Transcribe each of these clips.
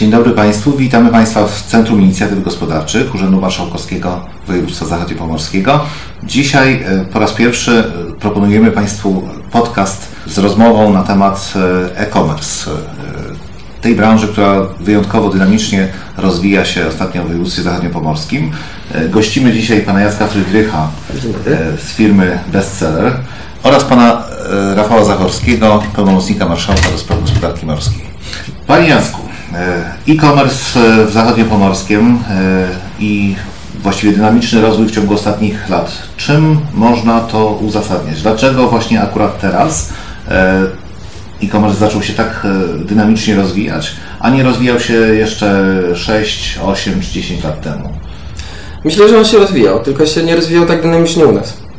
Dzień dobry Państwu. Witamy Państwa w Centrum Inicjatyw Gospodarczych Urzędu Marszałkowskiego Województwa Zachodniopomorskiego. Dzisiaj e, po raz pierwszy e, proponujemy Państwu podcast z rozmową na temat e, e-commerce. Tej branży, która wyjątkowo dynamicznie rozwija się ostatnio w województwie zachodniopomorskim. Gościmy dzisiaj pana Jacka Frydrycha z firmy Bestseller oraz pana Rafała Zachorskiego, pełnomocnika marszałka do spraw gospodarki morskiej. Panie Jacku, e-commerce e, w Zachodniopomorskiem e, i właściwie dynamiczny rozwój w ciągu ostatnich lat. Czym można to uzasadniać? Dlaczego właśnie akurat teraz e-commerce zaczął się tak dynamicznie rozwijać, a nie rozwijał się jeszcze 6, 8 czy 10 lat temu? Myślę, że on się rozwijał, tylko się nie rozwijał tak dynamicznie u nas.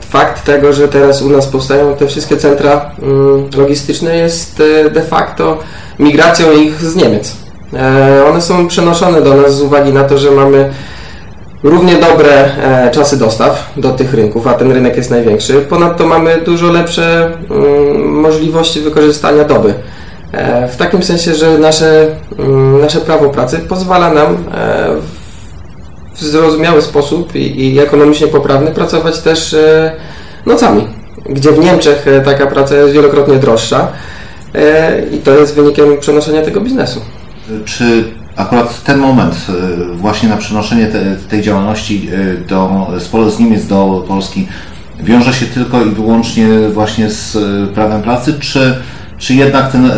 Fakt tego, że teraz u nas powstają te wszystkie centra mm, logistyczne jest de facto migracją ich z Niemiec. E, one są przenoszone do nas z uwagi na to, że mamy równie dobre e, czasy dostaw do tych rynków, a ten rynek jest największy. Ponadto mamy dużo lepsze mm, możliwości wykorzystania doby. E, w takim sensie, że nasze, mm, nasze prawo pracy pozwala nam w zrozumiały sposób i, i ekonomicznie poprawny pracować też nocami, gdzie w Niemczech taka praca jest wielokrotnie droższa. E, i to jest wynikiem przenoszenia tego biznesu. Czy akurat ten moment e, właśnie na przenoszenie te, tej działalności e, do, z Niemiec do Polski wiąże się tylko i wyłącznie właśnie z prawem pracy, czy czy jednak ten e,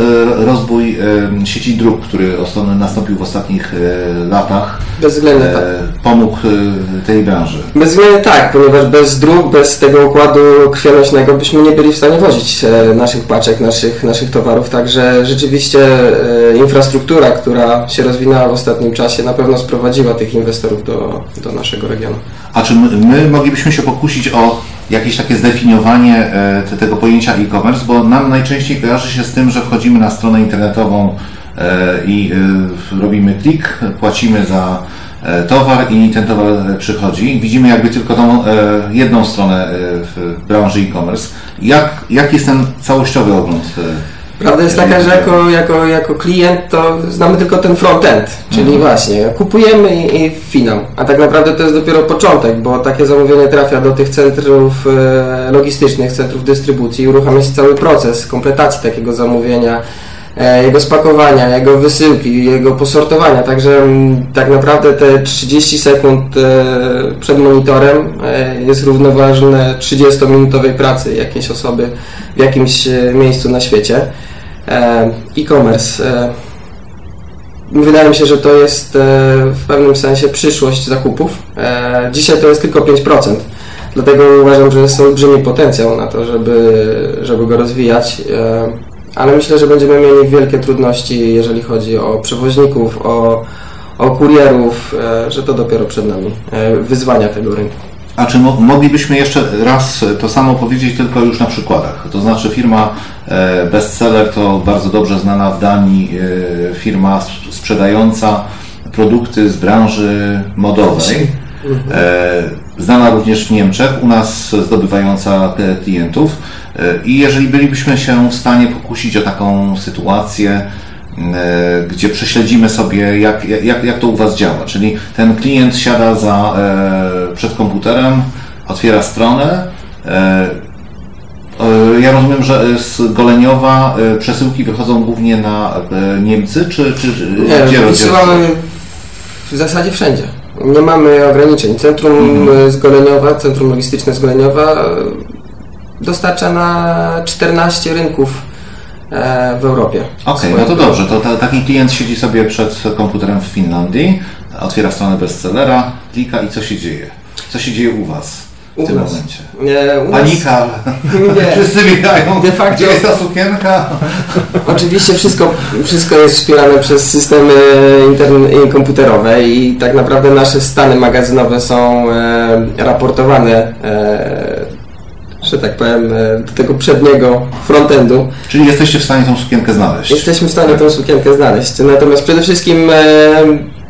rozwój e, sieci dróg, który nastąpił w ostatnich e, latach, Bezwzględnie tak. pomógł tej branży? Bezwzględnie tak, ponieważ bez dróg, bez tego układu krwionośnego byśmy nie byli w stanie wozić naszych paczek, naszych, naszych towarów. Także rzeczywiście infrastruktura, która się rozwinęła w ostatnim czasie, na pewno sprowadziła tych inwestorów do, do naszego regionu. A czy my moglibyśmy się pokusić o jakieś takie zdefiniowanie e, tego pojęcia e-commerce, bo nam najczęściej kojarzy się z tym, że wchodzimy na stronę internetową e, i e, robimy klik, płacimy za towar i ten towar przychodzi. Widzimy jakby tylko tą jedną stronę w branży e-commerce. Jak, jak jest ten całościowy ogląd Prawda jest taka, że jako, jako, jako klient to znamy tylko ten front-end, czyli mhm. właśnie kupujemy i, i finał. A tak naprawdę to jest dopiero początek, bo takie zamówienie trafia do tych centrów e, logistycznych, centrów dystrybucji i uruchamia się cały proces kompletacji takiego zamówienia, jego spakowania, jego wysyłki, jego posortowania. Także m, tak naprawdę te 30 sekund e, przed monitorem e, jest równoważne 30-minutowej pracy jakiejś osoby w jakimś e, miejscu na świecie. E, e-commerce. E, wydaje mi się, że to jest w pewnym sensie przyszłość zakupów. Dzisiaj to jest tylko 5%. Dlatego uważam, że jest olbrzymi potencjał na to, żeby, żeby go rozwijać. Ale myślę, że będziemy mieli wielkie trudności, jeżeli chodzi o przewoźników, o, o kurierów, że to dopiero przed nami wyzwania tego rynku. A czy moglibyśmy jeszcze raz to samo powiedzieć, tylko już na przykładach? To znaczy firma e, Bestseller to bardzo dobrze znana w Danii e, firma sprzedająca produkty z branży modowej. E, znana również w Niemczech, u nas zdobywająca klientów. I jeżeli bylibyśmy się w stanie pokusić o taką sytuację, E, gdzie prześledzimy sobie, jak, jak, jak to u Was działa. Czyli ten klient siada za, e, przed komputerem, otwiera stronę. E, ja rozumiem, że z Goleniowa przesyłki wychodzą głównie na Niemcy, czy, czy Nie, gdzie wysyłamy w zasadzie wszędzie. Nie mamy ograniczeń. Centrum mhm. z Goleniowa, Centrum Logistyczne z Goleniowa dostarcza na 14 rynków E, w Europie. Okej, okay, no to dobrze. To ta, taki klient siedzi sobie przed komputerem w Finlandii, otwiera stronę bestsellera, klika i co się dzieje? Co się dzieje u Was? W u tym nas. momencie. Nie, Panika. Nie. Wszyscy biegają. De facto. Gdzie jest ta sukienka? Oczywiście wszystko, wszystko jest wspierane przez systemy interne, komputerowe i tak naprawdę nasze stany magazynowe są e, raportowane e, że tak powiem, e, do tego przedniego frontendu. Czyli jesteście w stanie tą sukienkę znaleźć? Jesteśmy w stanie tą sukienkę znaleźć. Natomiast przede wszystkim e,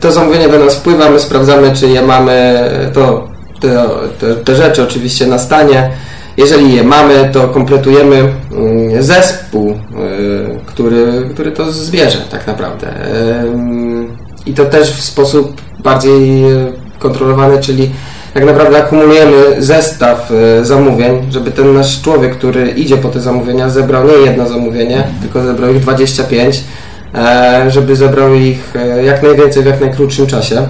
to zamówienie do nas wpływa, my sprawdzamy, czy je mamy, to, te, te, te rzeczy oczywiście na stanie. Jeżeli je mamy, to kompletujemy mm, zespół, e, który, który to zwierzę tak naprawdę. I to też w sposób bardziej kontrolowany, czyli tak naprawdę akumulujemy zestaw zamówień, żeby ten nasz człowiek, który idzie po te zamówienia, zebrał nie jedno zamówienie, tylko zebrał ich 25, e, żeby zebrał ich e, jak najwięcej w jak najkrótszym czasie.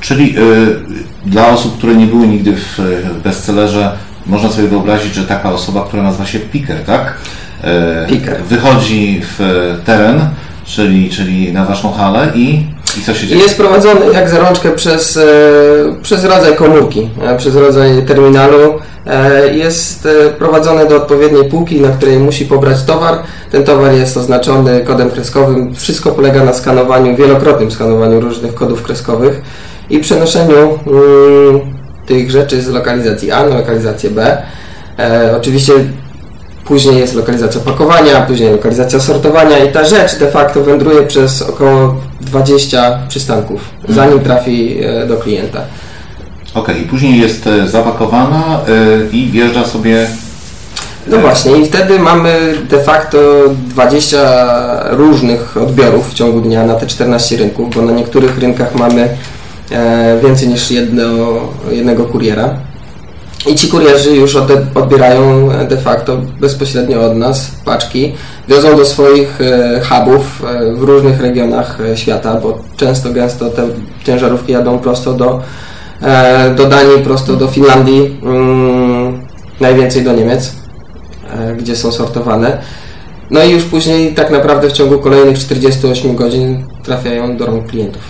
Czyli y, dla osób, które nie były nigdy w bestsellerze, można sobie wyobrazić, że taka osoba, która nazywa się picker, tak? Picker. Wychodzi w teren, czyli, czyli na waszą halę i i co się dzieje? Jest prowadzony jak za rączkę przez, e, przez rodzaj komórki, e, przez rodzaj terminalu. E, jest prowadzony do odpowiedniej półki, na której musi pobrać towar. Ten towar jest oznaczony kodem kreskowym. Wszystko polega na skanowaniu, wielokrotnym skanowaniu różnych kodów kreskowych i przenoszeniu mm, tych rzeczy z lokalizacji A na lokalizację B. oczywiście później jest lokalizacja pakowania, później lokalizacja sortowania i ta rzecz de facto wędruje przez około 20 przystanków, mhm. zanim trafi e, do klienta. Ok, i później jest e, zapakowana e, i wjeżdża sobie. No właśnie, i wtedy mamy de facto 20 różnych odbiorów w ciągu dnia na te 14 rynków, bo na niektórych rynkach mamy więcej niż jedno, jednego kuriera. I ci kurierzy już odbierają de facto bezpośrednio od nas paczki, wiozą do swoich e, hubów e, w różnych regionach e, świata, bo często, gęsto te ciężarówki jadą prosto do, do Danii, prosto do Finlandii, mm, najwięcej do Niemiec, gdzie są sortowane. No i już później tak naprawdę w ciągu kolejnych 48 godzin trafiają do rąk klientów.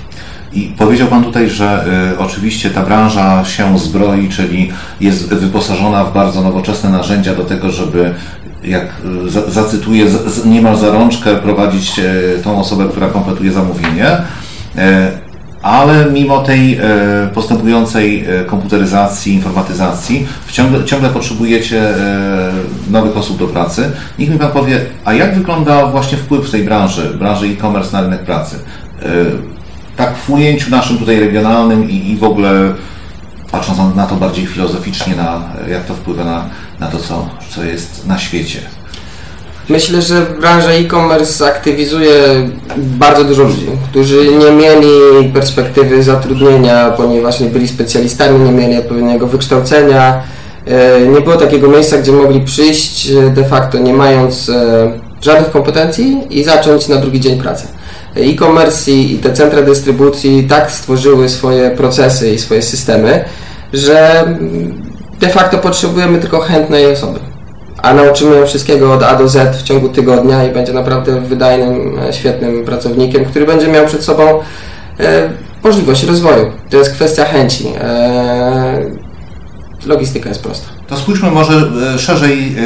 I powiedział Pan tutaj, że y, oczywiście ta branża się zbroi, czyli jest wyposażona w bardzo nowoczesne narzędzia do tego, żeby jak y, zacytuję, z, niemal za rączkę prowadzić y, tą osobę, która kompletuje zamówienie. Y, ale mimo tej postępującej komputeryzacji, informatyzacji, ciągle, ciągle potrzebujecie nowych osób do pracy. Niech mi Pan powie, a jak wygląda właśnie wpływ tej branży, branży e-commerce na rynek pracy? Tak w ujęciu naszym tutaj regionalnym i, i w ogóle patrząc na to bardziej filozoficznie, na, jak to wpływa na, na to, co, co jest na świecie. Myślę, że branża e-commerce aktywizuje bardzo dużo ludzi, którzy nie mieli perspektywy zatrudnienia, ponieważ nie byli specjalistami, nie mieli odpowiedniego wykształcenia. E, nie było takiego miejsca, gdzie mogli przyjść e, de facto nie mając e, żadnych kompetencji i zacząć na drugi dzień pracę e-commerce i te centra dystrybucji tak stworzyły swoje procesy i swoje systemy, że de facto potrzebujemy tylko chętnej osoby. A nauczymy ją wszystkiego od A do Z w ciągu tygodnia i będzie naprawdę wydajnym, e, świetnym pracownikiem, który będzie miał przed sobą e, możliwość rozwoju. To jest kwestia chęci. E, logistyka jest prosta. To spójrzmy może e, szerzej e,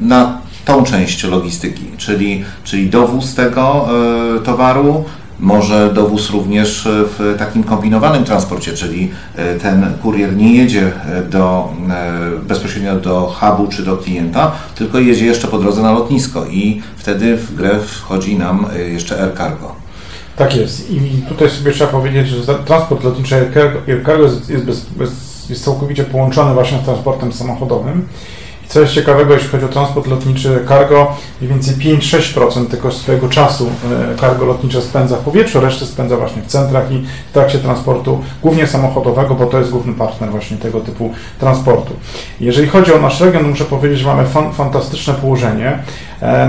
na tą część logistyki, czyli, czyli dowóz tego e, towaru, może dowóz również w takim kombinowanym transporcie, czyli e, ten kurier nie jedzie do, e, bezpośrednio do hubu czy do klienta, tylko jedzie jeszcze po drodze na lotnisko i wtedy w grę wchodzi nam jeszcze Air Cargo. Tak jest. I tutaj sobie trzeba powiedzieć, że transport lotniczy Air Cargo jest, bez, bez, jest całkowicie połączony właśnie z transportem samochodowym. Co jest ciekawego, jeśli chodzi o transport lotniczy cargo, mniej więcej 5-6% tego swojego czasu e, cargo lotnicze spędza w powietrzu, resztę spędza właśnie w centrach i w trakcie transportu, głównie samochodowego, bo to jest główny partner właśnie tego typu transportu. Jeżeli chodzi o nasz region, muszę powiedzieć, że mamy fan, fantastyczne położenie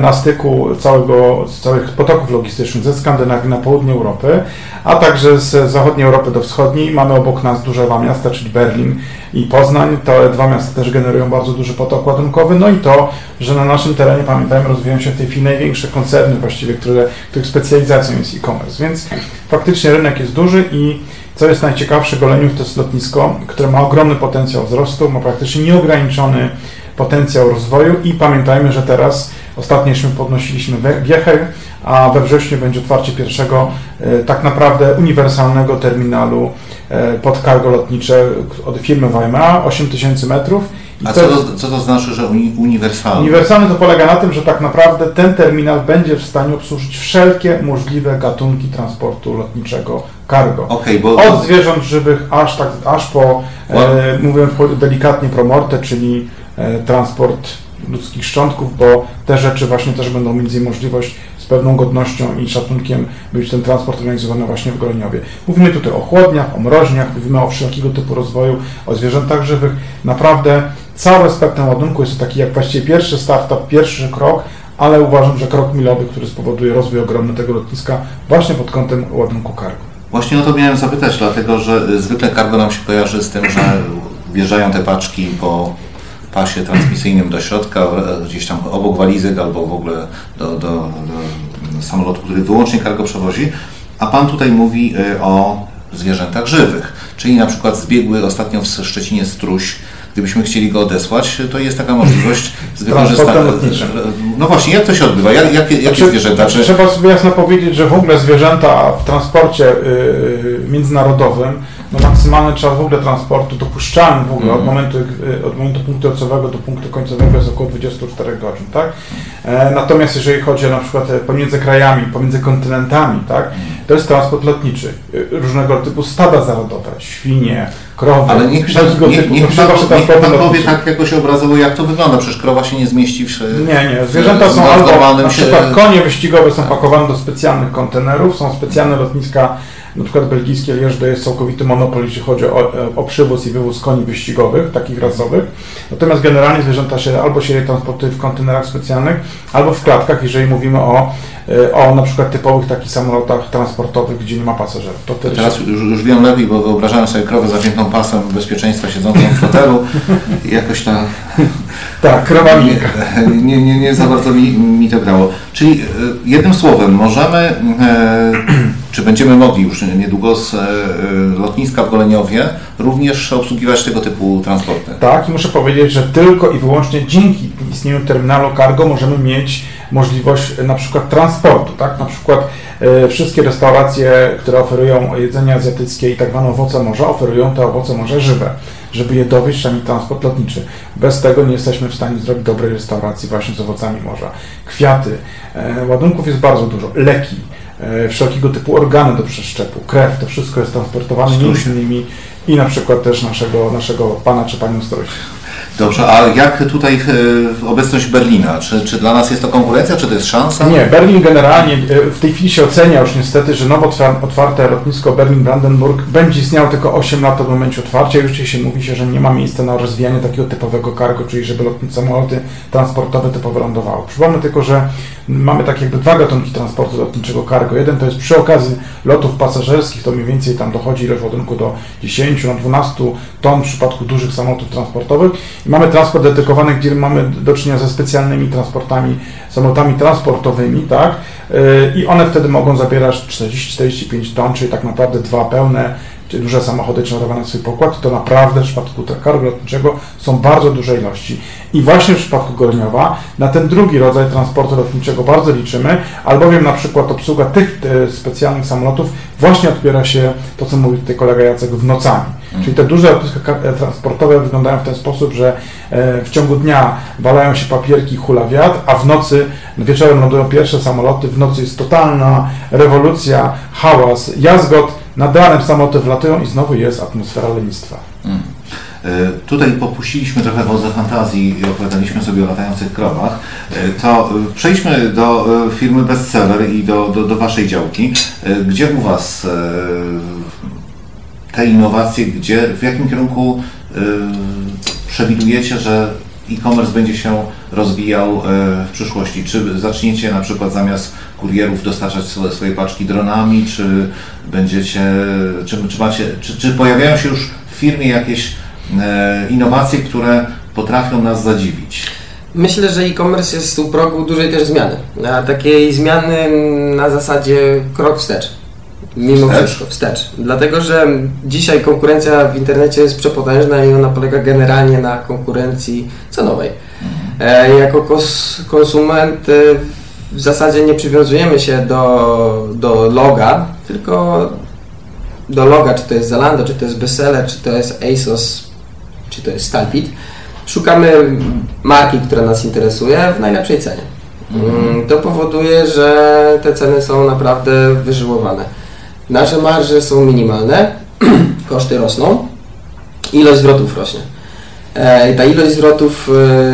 na styku całego, całych potoków logistycznych ze Skandynawii na południe Europy, a także z zachodniej Europy do wschodniej. Mamy obok nas duże dwa miasta, czyli Berlin i Poznań. Te dwa miasta też generują bardzo duży potok ładunkowy. No i to, że na naszym terenie, pamiętajmy, rozwijają się w tej chwili największe koncerny właściwie, które, których specjalizacją jest e-commerce. Więc faktycznie rynek jest duży i co jest najciekawsze, Goleniów to jest lotnisko, które ma ogromny potencjał wzrostu, ma praktycznie nieograniczony potencjał rozwoju i pamiętajmy, że teraz ostatniośmy podnosiliśmy Wiechę, a we wrześniu będzie otwarcie pierwszego e, tak naprawdę uniwersalnego terminalu e, pod cargo lotnicze od firmy Weimar, 8000 metrów. A co to, co to znaczy, że uni uniwersalny? Uniwersalny to polega na tym, że tak naprawdę ten terminal będzie w stanie obsłużyć wszelkie możliwe gatunki transportu lotniczego cargo. Okay, bo... Od zwierząt żywych aż, tak, aż po, e, mówiąc delikatnie, promorte, czyli e, transport ludzkich szczątków, bo te rzeczy właśnie też będą mieć możliwość pewną godnością i szacunkiem być ten transport organizowany właśnie w Goleniowie. Mówimy tutaj o chłodniach, o mroźniach, mówimy o wszelkiego typu rozwoju, o zwierzętach żywych. Naprawdę całe spektrum ładunku jest taki jak właściwie pierwszy startup, pierwszy krok, ale uważam, że krok milowy, który spowoduje rozwój ogromny tego lotniska właśnie pod kątem ładunku cargo. Właśnie o to miałem zapytać, dlatego że zwykle cargo nam się kojarzy z tym, że wjeżdżają te paczki po pasie transmisyjnym do środka, gdzieś tam obok walizek albo w ogóle do, do, do samolotu, który wyłącznie cargo przewozi, a Pan tutaj mówi y, o zwierzętach żywych, czyli na przykład zbiegły ostatnio w Szczecinie struś, gdybyśmy chcieli go odesłać, to jest taka możliwość wykorzystania. No właśnie, jak to się odbywa? Jak, jakie, jakie znaczy, zwierzęta? Czy... Trzeba sobie jasno powiedzieć, że w ogóle zwierzęta w transporcie yy, międzynarodowym no maksymalny czas w ogóle transportu dopuszczalny w ogóle mm. od, mhm. momentu, y, od momentu punktu ocowego do punktu końcowego jest około 24 godzin, tak? E, natomiast jeżeli chodzi o na przykład e, pomiędzy krajami, pomiędzy kontynentami, tak? Mhm. To jest transport lotniczy. Y, różnego typu stada zarodowe, świnie, krowy, Ale niech, wszelkiego niech, typu. Niech, pan, niech pan powie tak jakoś obrazowo, jak to wygląda. Przecież krowa się nie zmieści w Nie, nie. Zwierzęta są albo, na przykład konie wyścigowe są pakowane do specjalnych kontenerów, są specjalne lotniska na przykład belgijskie Lierz jest całkowity monopol, jeśli chodzi o, o przywóz i wywóz koni wyścigowych, takich rasowych. Natomiast generalnie zwierzęta się albo się je transportuje w kontenerach specjalnych, albo w klatkach, jeżeli mówimy o, e, o na przykład typowych takich samolotach transportowych, gdzie nie ma pasażerów. To Teraz już, już wiem lepiej, bo wyobrażałem sobie krowę zapiętą pasem bezpieczeństwa siedzącą w fotelu i jakoś tam... tak, krowa nie, nie, nie, nie za bardzo mi, mi to grało. Czyli e, jednym słowem, możemy... Czy będziemy mogli już niedługo z e, lotniska w Goleniowie również obsługiwać tego typu transporty? Tak, i muszę powiedzieć, że tylko i wyłącznie dzięki istnieniu terminalu cargo możemy mieć możliwość na przykład transportu, tak? Na przykład e, wszystkie restauracje, które oferują jedzenie azjatyckie i tak zwane owoce morza, oferują te owoce morza żywe. Żeby je dowieść, trzeba mieć transport lotniczy. Bez tego nie jesteśmy w stanie zrobić dobrej restauracji właśnie z owocami morza. Kwiaty, e, ładunków jest bardzo dużo, leki, wszelkiego typu organy do przeszczepu, krew, to wszystko jest transportowane między innymi i na przykład też naszego, naszego pana czy panią Struś. Dobrze, a jak tutaj obecność Berlina? Czy, czy dla nas jest to konkurencja, czy to jest szansa? Nie, Berlin generalnie e, w tej chwili się ocenia już niestety, że nowo otwarte lotnisko Berlin-Brandenburg będzie istniało tylko 8 lat od momentu otwarcia. Już się mówi się, że nie ma miejsca na rozwijanie takiego typowego cargo, czyli żeby samoloty transportowe typowo lądowały. Przypomnę tylko, że mamy tak jakby dwa gatunki transportu lotniczego cargo. Jeden to jest przy okazji lotów pasażerskich, to mniej więcej tam dochodzi ilość ładunku do 10, na 12 ton w przypadku dużych samolotów transportowych Mamy transport dedykowany, gdzie mamy do czynienia ze specjalnymi transportami, samolotami transportowymi, tak? Y, I one wtedy mogą zabierać 40-45 ton, czyli tak naprawdę dwa pełne czy duże samochody ciężarowe na swój pokład, to naprawdę w przypadku cargo lotniczego są bardzo duże ilości. I właśnie w przypadku Gorniowa na ten drugi rodzaj transportu lotniczego bardzo liczymy, albowiem na przykład obsługa tych e, specjalnych samolotów właśnie odbiera się, to co mówi tutaj kolega Jacek, w nocami. Czyli te duże lotniska e, transportowe wyglądają w ten sposób, że e, w ciągu dnia walają się papierki, hula wiatr, a w nocy, wieczorem lądują pierwsze samoloty, w nocy jest totalna rewolucja, hałas, jazgot, nad ranem samoloty wlatują i znowu jest atmosfera lenistwa. Mm. E, tutaj popuściliśmy trochę wodze fantazji i opowiadaliśmy sobie o latających krowach. To przejdźmy do firmy Bestseller i do, do, do Waszej działki. Gdzie u Was te innowacje, gdzie, w jakim kierunku przewidujecie, że e-commerce będzie się rozwijał w przyszłości? Czy zaczniecie na przykład zamiast kurierów dostarczać swoje, swoje paczki dronami, czy będziecie, czy, czy, macie, czy, czy pojawiają się już w firmie jakieś e, innowacje, które potrafią nas zadziwić? Myślę, że e-commerce jest u progu dużej też zmiany. A takiej zmiany na zasadzie krok wstecz. Mimo wstecz? wszystko, wstecz. Dlatego, że dzisiaj konkurencja w internecie jest przepotężna i ona polega generalnie na konkurencji cenowej. Mhm. E, jako kos, konsument e, w zasadzie nie przywiązujemy się do, do loga, tylko do loga, czy to jest Zalando, czy to jest Bestseller, czy to jest ASOS, czy to jest Stalpit. Szukamy marki, która nas interesuje w najlepszej cenie. Mhm. To powoduje, że te ceny są naprawdę wyżyłowane. Nasze marże są minimalne, koszty rosną, ilość zwrotów rośnie. E, ta ilość zwrotów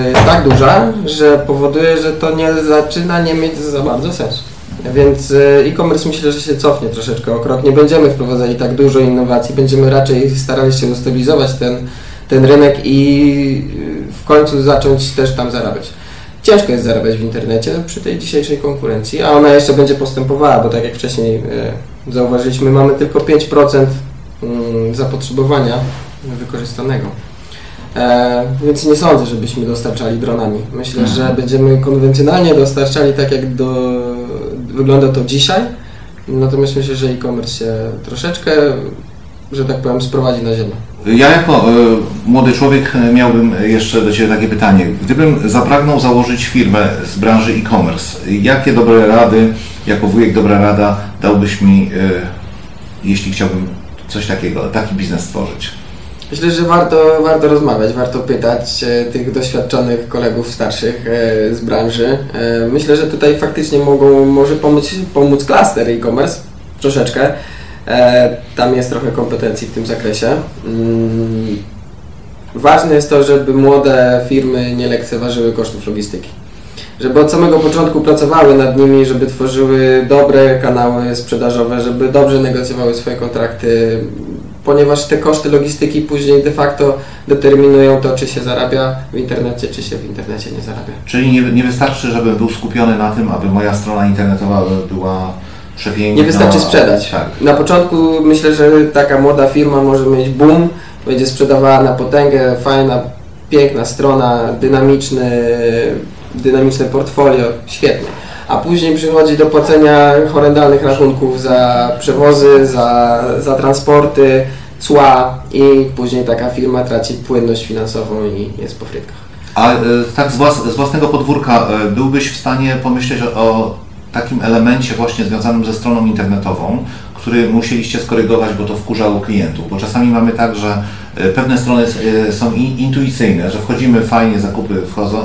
jest tak duża, że powoduje, że to nie zaczyna nie mieć za bardzo sensu. Więc e, e-commerce myślę, że się cofnie troszeczkę o krok. Nie będziemy wprowadzali tak dużo innowacji, będziemy raczej starali się ustabilizować ten, ten rynek i w końcu zacząć też tam zarabiać. Ciężko jest zarabiać w internecie przy tej dzisiejszej konkurencji, a ona jeszcze będzie postępowała, bo tak jak wcześniej e, zauważyliśmy, mamy tylko 5% mm, zapotrzebowania wykorzystanego. E, więc nie sądzę, żebyśmy dostarczali dronami. Myślę, mhm. że będziemy konwencjonalnie dostarczali tak, jak do, wygląda to dzisiaj. Natomiast myślę, że e-commerce się troszeczkę, że tak powiem, sprowadzi na ziemię. Ja jako y, młody człowiek miałbym jeszcze do Ciebie takie pytanie. Gdybym zapragnął założyć firmę z branży e-commerce, jakie dobre rady, jako wujek dobra rada dałbyś mi, y, jeśli chciałbym coś takiego, taki biznes stworzyć? Myślę, że warto, warto rozmawiać, warto pytać e, tych doświadczonych kolegów starszych e, z branży. E, myślę, że tutaj faktycznie mogą, może pomóc, pomóc klaster e-commerce troszeczkę. Tam jest trochę kompetencji w tym zakresie. Mm, ważne jest to, żeby młode firmy nie lekceważyły kosztów logistyki. Żeby od samego początku pracowały nad nimi, żeby tworzyły dobre kanały sprzedażowe, żeby dobrze negocjowały swoje kontrakty, ponieważ te koszty logistyki później de facto determinują to, czy się zarabia w internecie, czy się w internecie nie zarabia. Czyli nie, nie wystarczy, żebym był skupiony na tym, aby moja strona internetowa była Nie wystarczy sprzedać. Tak. Na początku myślę, że taka młoda firma może mieć boom, będzie sprzedawała na potęgę, fajna, piękna strona, dynamiczny, dynamiczne portfolio, świetnie a później przychodzi do płacenia horrendalnych rachunków za przewozy, za, za transporty, cła i później taka firma traci płynność finansową i jest po frytkach. A e, tak z, włas, z własnego podwórka e, byłbyś w stanie pomyśleć o takim elemencie właśnie związanym ze stroną internetową, który musieliście skorygować, bo to wkurzało klientów, bo czasami mamy tak, że e, pewne strony są intuicyjne, że wchodzimy fajnie, zakupy wchodzą,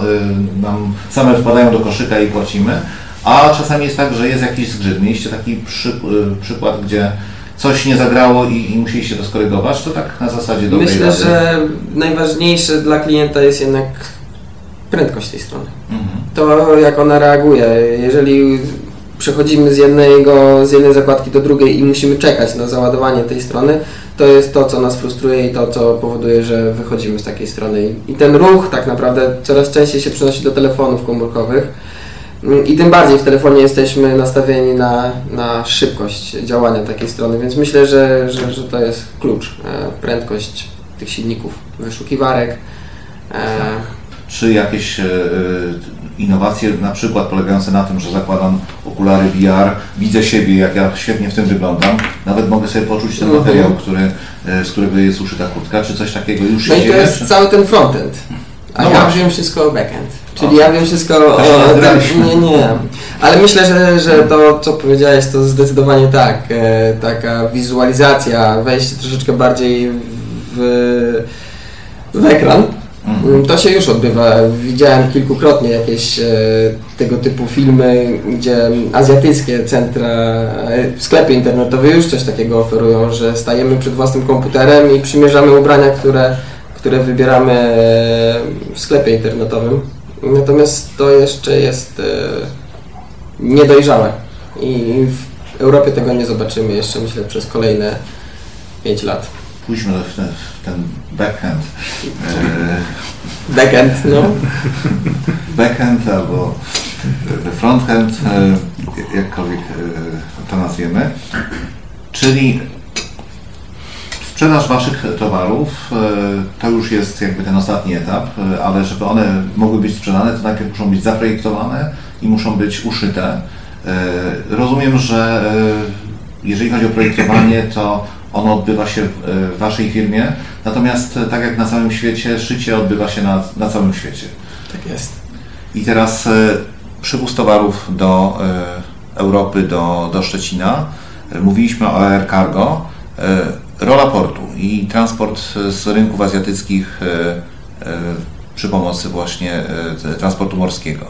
nam same wpadają do koszyka i płacimy, a czasami jest tak, że jest jakiś zgrzyt. Mieliście taki przy, przykład, gdzie coś nie zagrało i, i musieliście to skorygować, to tak na zasadzie dobrej Myślę, rady. że najważniejsze dla klienta jest jednak prędkość tej strony. Mhm. To jak ona reaguje. Jeżeli przechodzimy z, jednego, z jednej zakładki do drugiej i musimy czekać na załadowanie tej strony, to jest to, co nas frustruje i to, co powoduje, że wychodzimy z takiej strony. I ten ruch tak naprawdę coraz częściej się przenosi do telefonów komórkowych i tym bardziej w telefonie jesteśmy nastawieni na, na szybkość działania takiej strony, więc myślę, że, że, że to jest klucz. E, prędkość tych silników, wyszukiwarek. E, Czy jakieś e, innowacje, na przykład polegające na tym, że zakładam okulary VR, widzę siebie, jak ja świetnie w tym wyglądam, nawet mogę sobie poczuć ten mhm. materiał, który, z którego jest uszyta kurtka, czy coś takiego już się? No i to jest czy... cały ten frontend. A no ja właśnie. wiem wszystko o backend. Czyli ja wiem wszystko o... nie, nie. Ale myślę, że, że to, co powiedziałeś, to zdecydowanie tak. E, taka wizualizacja, wejście troszeczkę bardziej w, w ekran. Mhm. To się już odbywa. Widziałem kilkukrotnie jakieś e, tego typu filmy, gdzie azjatyckie centra, e, sklepy internetowe już coś takiego oferują, że stajemy przed własnym komputerem i przymierzamy ubrania, które, które wybieramy w sklepie internetowym. Natomiast to jeszcze jest e, niedojrzałe i w Europie tego nie zobaczymy jeszcze myślę przez kolejne 5 lat. Pójdźmy w ten, w ten backhand. E, backhand, no. backhand albo fronthand, e, jakkolwiek to nazwiemy. Czyli Sprzedaż Waszych towarów e, to już jest jakby ten ostatni etap, e, ale żeby one mogły być sprzedane, to najpierw muszą być zaprojektowane i muszą być uszyte. E, rozumiem, że jeżeli chodzi o projektowanie, to ono odbywa się w Waszej firmie, natomiast tak jak na całym świecie, szycie odbywa się na, na całym świecie. Tak jest. I teraz przywóz towarów do Europy, do, do Szczecina. Mówiliśmy o Air Cargo rola portu i transport z rynków azjatyckich e, e, przy pomocy właśnie e, transportu morskiego.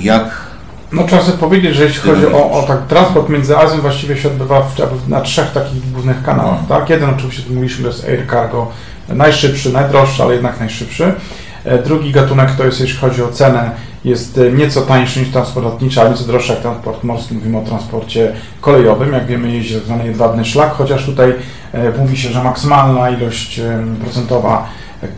Jak no trzeba sobie powiedzieć, że jeśli chodzi o, o tak, transport między Azją, właściwie się odbywa w, na trzech takich głównych kanałach. Hmm. Tak? Jeden oczywiście, tu mówiliśmy, to jest Air Cargo, najszybszy, najdroższy, ale jednak najszybszy. Drugi gatunek to jest, jeśli chodzi o cenę, jest nieco tańszy niż transport lotniczy, a nieco droższy jak transport morski. Mówimy o transporcie kolejowym. Jak wiemy, jeździ tak zwany jedwabny szlak, chociaż tutaj mówi się, że maksymalna ilość procentowa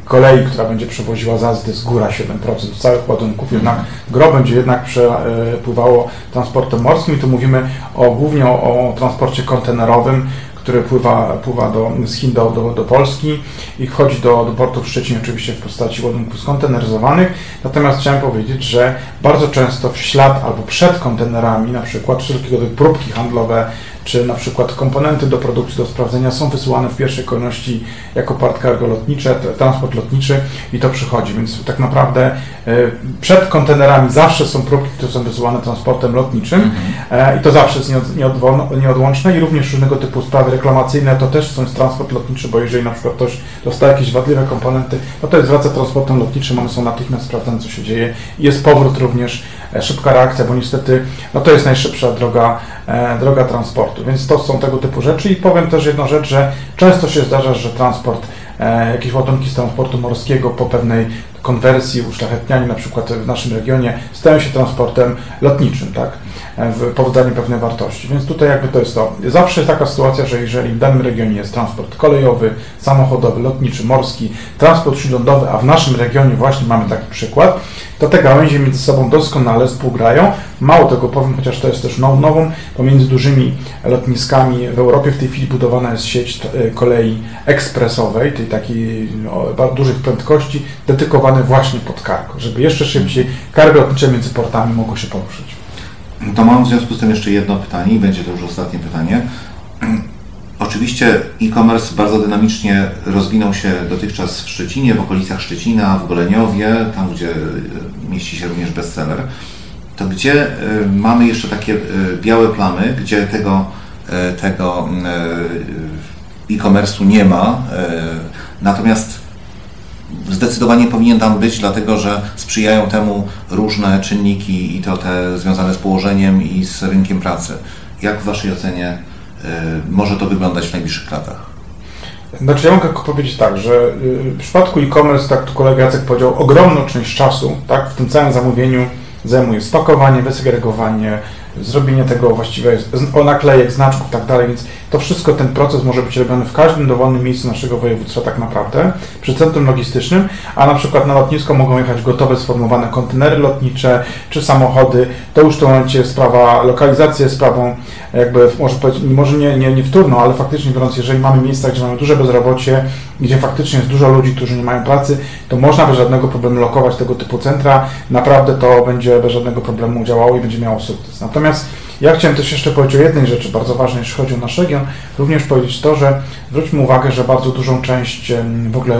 kolei, która będzie przewoziła zazdy z góra 7% całych ładunków, jednak gro będzie jednak przepływało transportem morskim i tu mówimy o, głównie o, o transporcie kontenerowym, który pływa, pływa do, z Chin do, do, do Polski i wchodzi do, do portu w Szczecinie oczywiście w postaci ładunków skonteneryzowanych. Natomiast chciałem powiedzieć, że bardzo często w ślad albo przed kontenerami, na przykład wszelkiego rodzaju próbki handlowe, czy na przykład komponenty do produkcji, do sprawdzenia są wysyłane w pierwszej kolejności jako part cargo lotnicze, transport lotniczy i to przychodzi, więc tak naprawdę e, przed kontenerami zawsze są próbki, które są wysyłane transportem lotniczym mhm. E, i to zawsze jest nieodłączne i również różnego typu sprawy reklamacyjne to też są transport lotniczy, bo jeżeli na przykład ktoś dostaje jakieś wadliwe komponenty, no to jest wraca transportem lotniczym, one są natychmiast sprawdzane, co się dzieje. Jest powrót również, e, szybka reakcja, bo niestety no to jest najszybsza droga, droga transportu. Więc to są tego typu rzeczy i powiem też jedną rzecz, że często się zdarza, że transport, e, jakieś ładunki z transportu morskiego po pewnej konwersji, uszlachetnianiu na przykład w naszym regionie stają się transportem lotniczym, tak, w powodzeniu pewnej wartości. Więc tutaj jakby to jest to. Zawsze taka sytuacja, że jeżeli w danym regionie jest transport kolejowy, samochodowy, lotniczy, morski, transport śródlądowy, a w naszym regionie właśnie mamy taki przykład, to te gałęzie między sobą doskonale współgrają. Mało tego powiem, chociaż to jest też now, nową, pomiędzy dużymi lotniskami w Europie w tej chwili budowana jest sieć e, kolei ekspresowej, tej takiej no, dużych prędkości, właśnie pod cargo, żeby jeszcze szybciej cargo lotnicze między portami mogło się poruszyć. To mam w związku z tym jeszcze jedno pytanie i będzie to już ostatnie pytanie. Oczywiście e-commerce bardzo dynamicznie rozwinął się dotychczas w Szczecinie, w okolicach Szczecina, w Goleniowie, tam gdzie e, mieści się również bestseller. To gdzie e, mamy jeszcze takie e, białe plamy, gdzie tego, tego e-commerce'u nie ma, natomiast zdecydowanie powinien tam być, dlatego że sprzyjają temu różne czynniki i to te związane z położeniem i z rynkiem pracy. Jak w Waszej ocenie E, może to wyglądać w najbliższych latach? Znaczy ja mogę powiedzieć tak, że y, w przypadku e-commerce, tak tu kolega Jacek powiedział, ogromną część czasu tak, w tym całym zamówieniu zajmuje spakowanie, wysegregowanie, zrobienie tego właściwie o naklejek, znaczków i tak dalej, więc to wszystko, ten proces może być robiony w każdym dowolnym miejscu naszego województwa tak naprawdę, przy centrum logistycznym, a na przykład na lotnisko mogą jechać gotowe, sformowane kontenery lotnicze czy samochody. To już w tym momencie sprawa, lokalizacji jest sprawą jakby, może, może nie, nie, nie wtórną, ale faktycznie biorąc, jeżeli mamy miejsca, gdzie mamy duże bezrobocie, gdzie faktycznie jest dużo ludzi, którzy nie mają pracy, to można bez żadnego problemu lokować tego typu centra. Naprawdę to będzie bez żadnego problemu działało i będzie miało sukces. Natomiast ja chciałem też jeszcze powiedzieć o jednej rzeczy bardzo ważnej, jeśli chodzi o nasz region, również powiedzieć to, że zwróćmy uwagę, że bardzo dużą część w ogóle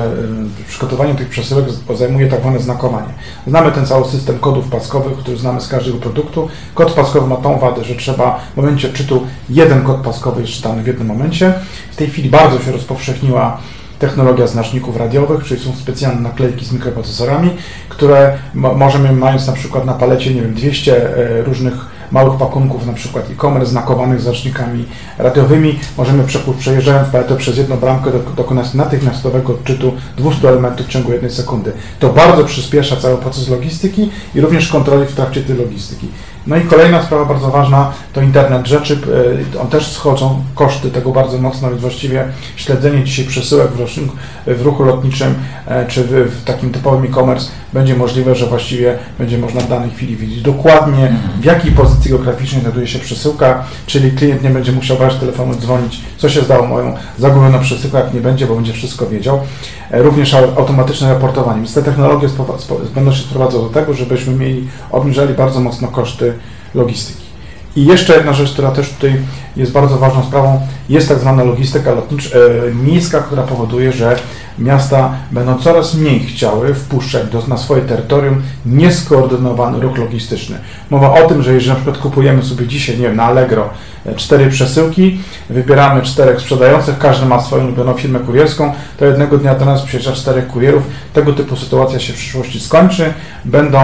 w przygotowaniu tych przesyłek zajmuje tak zwane znakowanie. Znamy ten cały system kodów paskowych, który znamy z każdego produktu. Kod paskowy ma tą wadę, że trzeba w momencie odczytu jeden kod paskowy jest czytany w jednym momencie. W tej chwili bardzo się rozpowszechniła technologia znaczników radiowych, czyli są specjalne naklejki z mikroprocesorami, które możemy, mając na przykład na palecie, nie wiem, 200 e, różnych małych pakunków, na przykład e-commerce znakowanych znacznikami radiowymi, możemy przejeżdżając paletę przez jedną bramkę dokonać natychmiastowego odczytu 200 elementów w ciągu jednej sekundy. To bardzo przyspiesza cały proces logistyki i również kontroli w trakcie tej logistyki. No i kolejna sprawa bardzo ważna to internet rzeczy. E, on też schodzą koszty tego bardzo mocno, więc właściwie śledzenie dzisiaj przesyłek w, ruchu, w ruchu lotniczym e, czy w, w takim typowym e-commerce będzie możliwe, że właściwie będzie można w danej chwili widzieć dokładnie w jakiej pozycji geograficznej znajduje się przesyłka, czyli klient nie będzie musiał brać telefonu, dzwonić, co się zdało moją zagubioną przesyłkę, jak nie będzie, bo będzie wszystko wiedział. E, również automatyczne raportowanie. Więc te technologie będą się sprowadzać do tego, żebyśmy mieli, obniżali bardzo mocno koszty logistyki. I jeszcze jedna rzecz, która też tutaj jest bardzo ważną sprawą, jest tak zwana logistyka lotnicza, e, miejska, która powoduje, że miasta będą coraz mniej chciały wpuszczać do, na swoje terytorium nieskoordynowany ruch logistyczny. Mowa o tym, że jeżeli na przykład kupujemy sobie dzisiaj, nie wiem, na Allegro e, cztery przesyłki, wybieramy czterech sprzedających, każdy ma swoją ulubioną firmę kurierską, to jednego dnia do nas przyjeżdża czterech kurierów, tego typu sytuacja się w przyszłości skończy, będą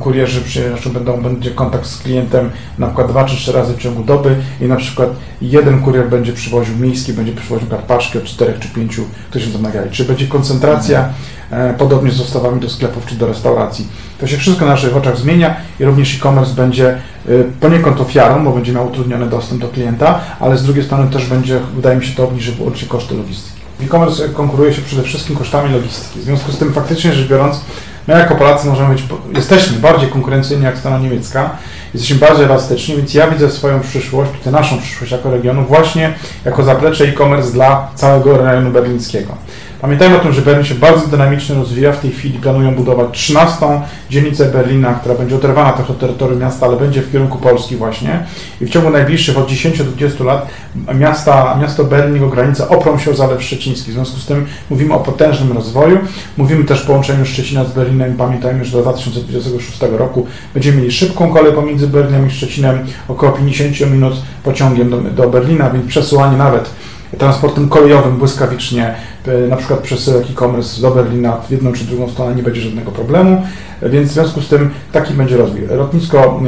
kurierzy, znaczy będą, będzie kontakt z klientem na przykład dwa czy trzy razy w ciągu doby i na przykład jeden kurier będzie przywoził miejski, będzie przywoził karpaczki od czterech czy pięciu, którzy się zamawiali. Czy będzie koncentracja, e, podobnie z dostawami do sklepów czy do restauracji. To się wszystko na naszych oczach zmienia i również e-commerce będzie y, poniekąd ofiarą, bo będzie miał utrudniony dostęp do klienta, ale z drugiej strony też będzie, wydaje mi się, to obniży wyłącznie koszty logistyki. E-commerce konkuruje się przede wszystkim kosztami logistyki. W związku z tym faktycznie rzecz biorąc, my jako Polacy możemy być, jesteśmy bardziej konkurencyjni jak strona niemiecka, jesteśmy bardziej elastyczni, więc ja widzę swoją przyszłość, tę naszą przyszłość jako regionu właśnie jako zaplecze e-commerce dla całego rejonu berlińskiego. Pamiętajmy o tym, że Berlin się bardzo dynamicznie rozwija. W tej chwili planują budować 13 dzielnicę Berlina, która będzie oderwana trochę od terytorium miasta, ale będzie w kierunku Polski właśnie. I w ciągu najbliższych od 10 do 20 lat miasta, miasto Berlin, jego granice oprą się o Zalew Szczeciński. W związku z tym mówimy o potężnym rozwoju. Mówimy też o połączeniu Szczecina z Berlinem. Pamiętajmy, że do 2026 roku będziemy mieli szybką kolej pomiędzy Berlinem i Szczecinem, około 50 minut pociągiem do, do Berlina, więc przesyłanie nawet transportem kolejowym błyskawicznie, na przykład przesyłek e-commerce do Berlina w jedną czy drugą stronę nie będzie żadnego problemu, więc w związku z tym taki będzie rozwój. Lotnisko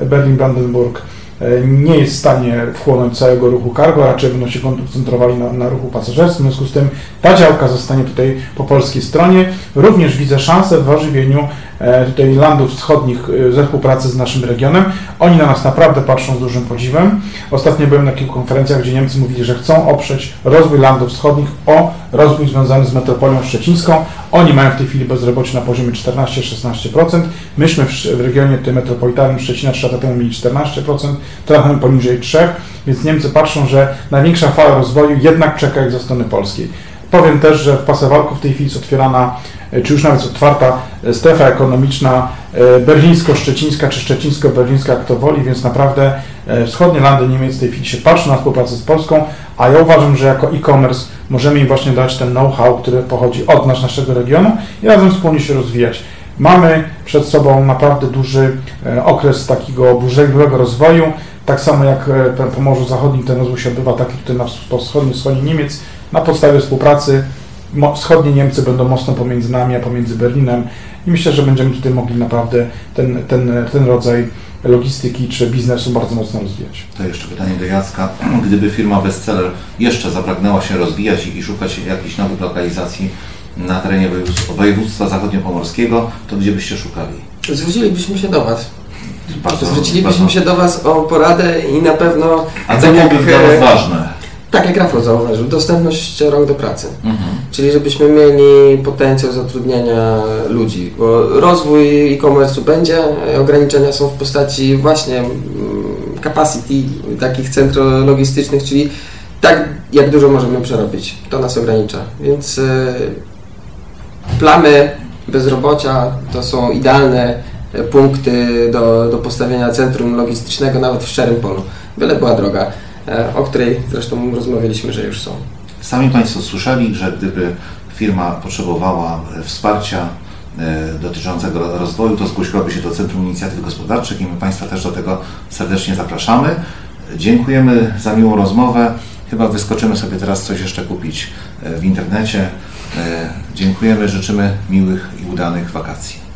e, Berlin-Brandenburg e, nie jest w stanie wchłonąć całego ruchu cargo, raczej będą się koncentrowali na, na ruchu pasażerskim, w związku z tym ta działka zostanie tutaj po polskiej stronie. Również widzę szansę w ożywieniu E, tutaj landów wschodnich e, ze współpracy z naszym regionem. Oni na nas naprawdę patrzą z dużym podziwem. Ostatnio byłem na kilku konferencjach, gdzie Niemcy mówili, że chcą oprzeć rozwój landów wschodnich o rozwój związany z metropolią szczecińską. Oni mają w tej chwili bezrobocie na poziomie 14-16%. Myśmy w, regionie tym metropolitalnym Szczecina 3 lata temu mieli 14%, trochę poniżej 3%, więc Niemcy patrzą, że największa fala rozwoju jednak czeka ich ze strony polskiej. Powiem też, że w Pasewalku w tej chwili jest otwierana E, czy już nawet otwarta e, strefa ekonomiczna e, berlińsko-szczecińska, czy szczecińsko-berlińska, kto woli, więc naprawdę wschodnie landy Niemiec w tej chwili się patrzy na współpracę z Polską, a ja uważam, że jako e-commerce możemy im właśnie dać ten know-how, który pochodzi od nas, naszego regionu i razem wspólnie się rozwijać. Mamy przed sobą naprawdę duży okres takiego burzliwego rozwoju, tak samo jak po Morzu Zachodnim ten rozwój się odbywa, tak tutaj na wschodniej wschodniej Niemiec, na podstawie współpracy wschodnie Niemcy będą mocno pomiędzy nami, a pomiędzy Berlinem. I myślę, że będziemy tutaj mogli naprawdę ten, ten, ten rodzaj logistyki czy biznesu bardzo mocno rozwijać. To jeszcze pytanie do Jacka. Gdyby firma Bestseller jeszcze zapragnęła się rozwijać i szukać jakichś nowych lokalizacji na terenie województwa zachodniopomorskiego, to gdzie byście szukali? Zwrócilibyśmy się do Was. Bardzo, Zwrócilibyśmy bardzo. się do Was o poradę i na pewno... A co tak byłoby dla Was e, ważne? Rafał zauważył, dostępność rąk do pracy. Mhm. Czyli żebyśmy mieli potencjał zatrudniania ludzi, bo rozwój e-commerce będzie, ograniczenia są w postaci właśnie mm, capacity takich centrów logistycznych, czyli tak jak dużo możemy przerobić. To nas ogranicza. Więc y, plamy bezrobocia to są idealne punkty do, do postawienia centrum logistycznego nawet w szczerym polu. Byle była droga. E, o której zresztą rozmawialiśmy, że już są. Sami Państwo słyszeli, że gdyby firma potrzebowała e, wsparcia e, dotyczącego rozwoju, to zgłosiłaby się do Centrum Inicjatyw Gospodarczych i my Państwa też do tego serdecznie zapraszamy. Dziękujemy za miłą rozmowę. Chyba wyskoczymy sobie teraz coś jeszcze kupić w internecie. Dziękujemy, życzymy miłych i udanych wakacji.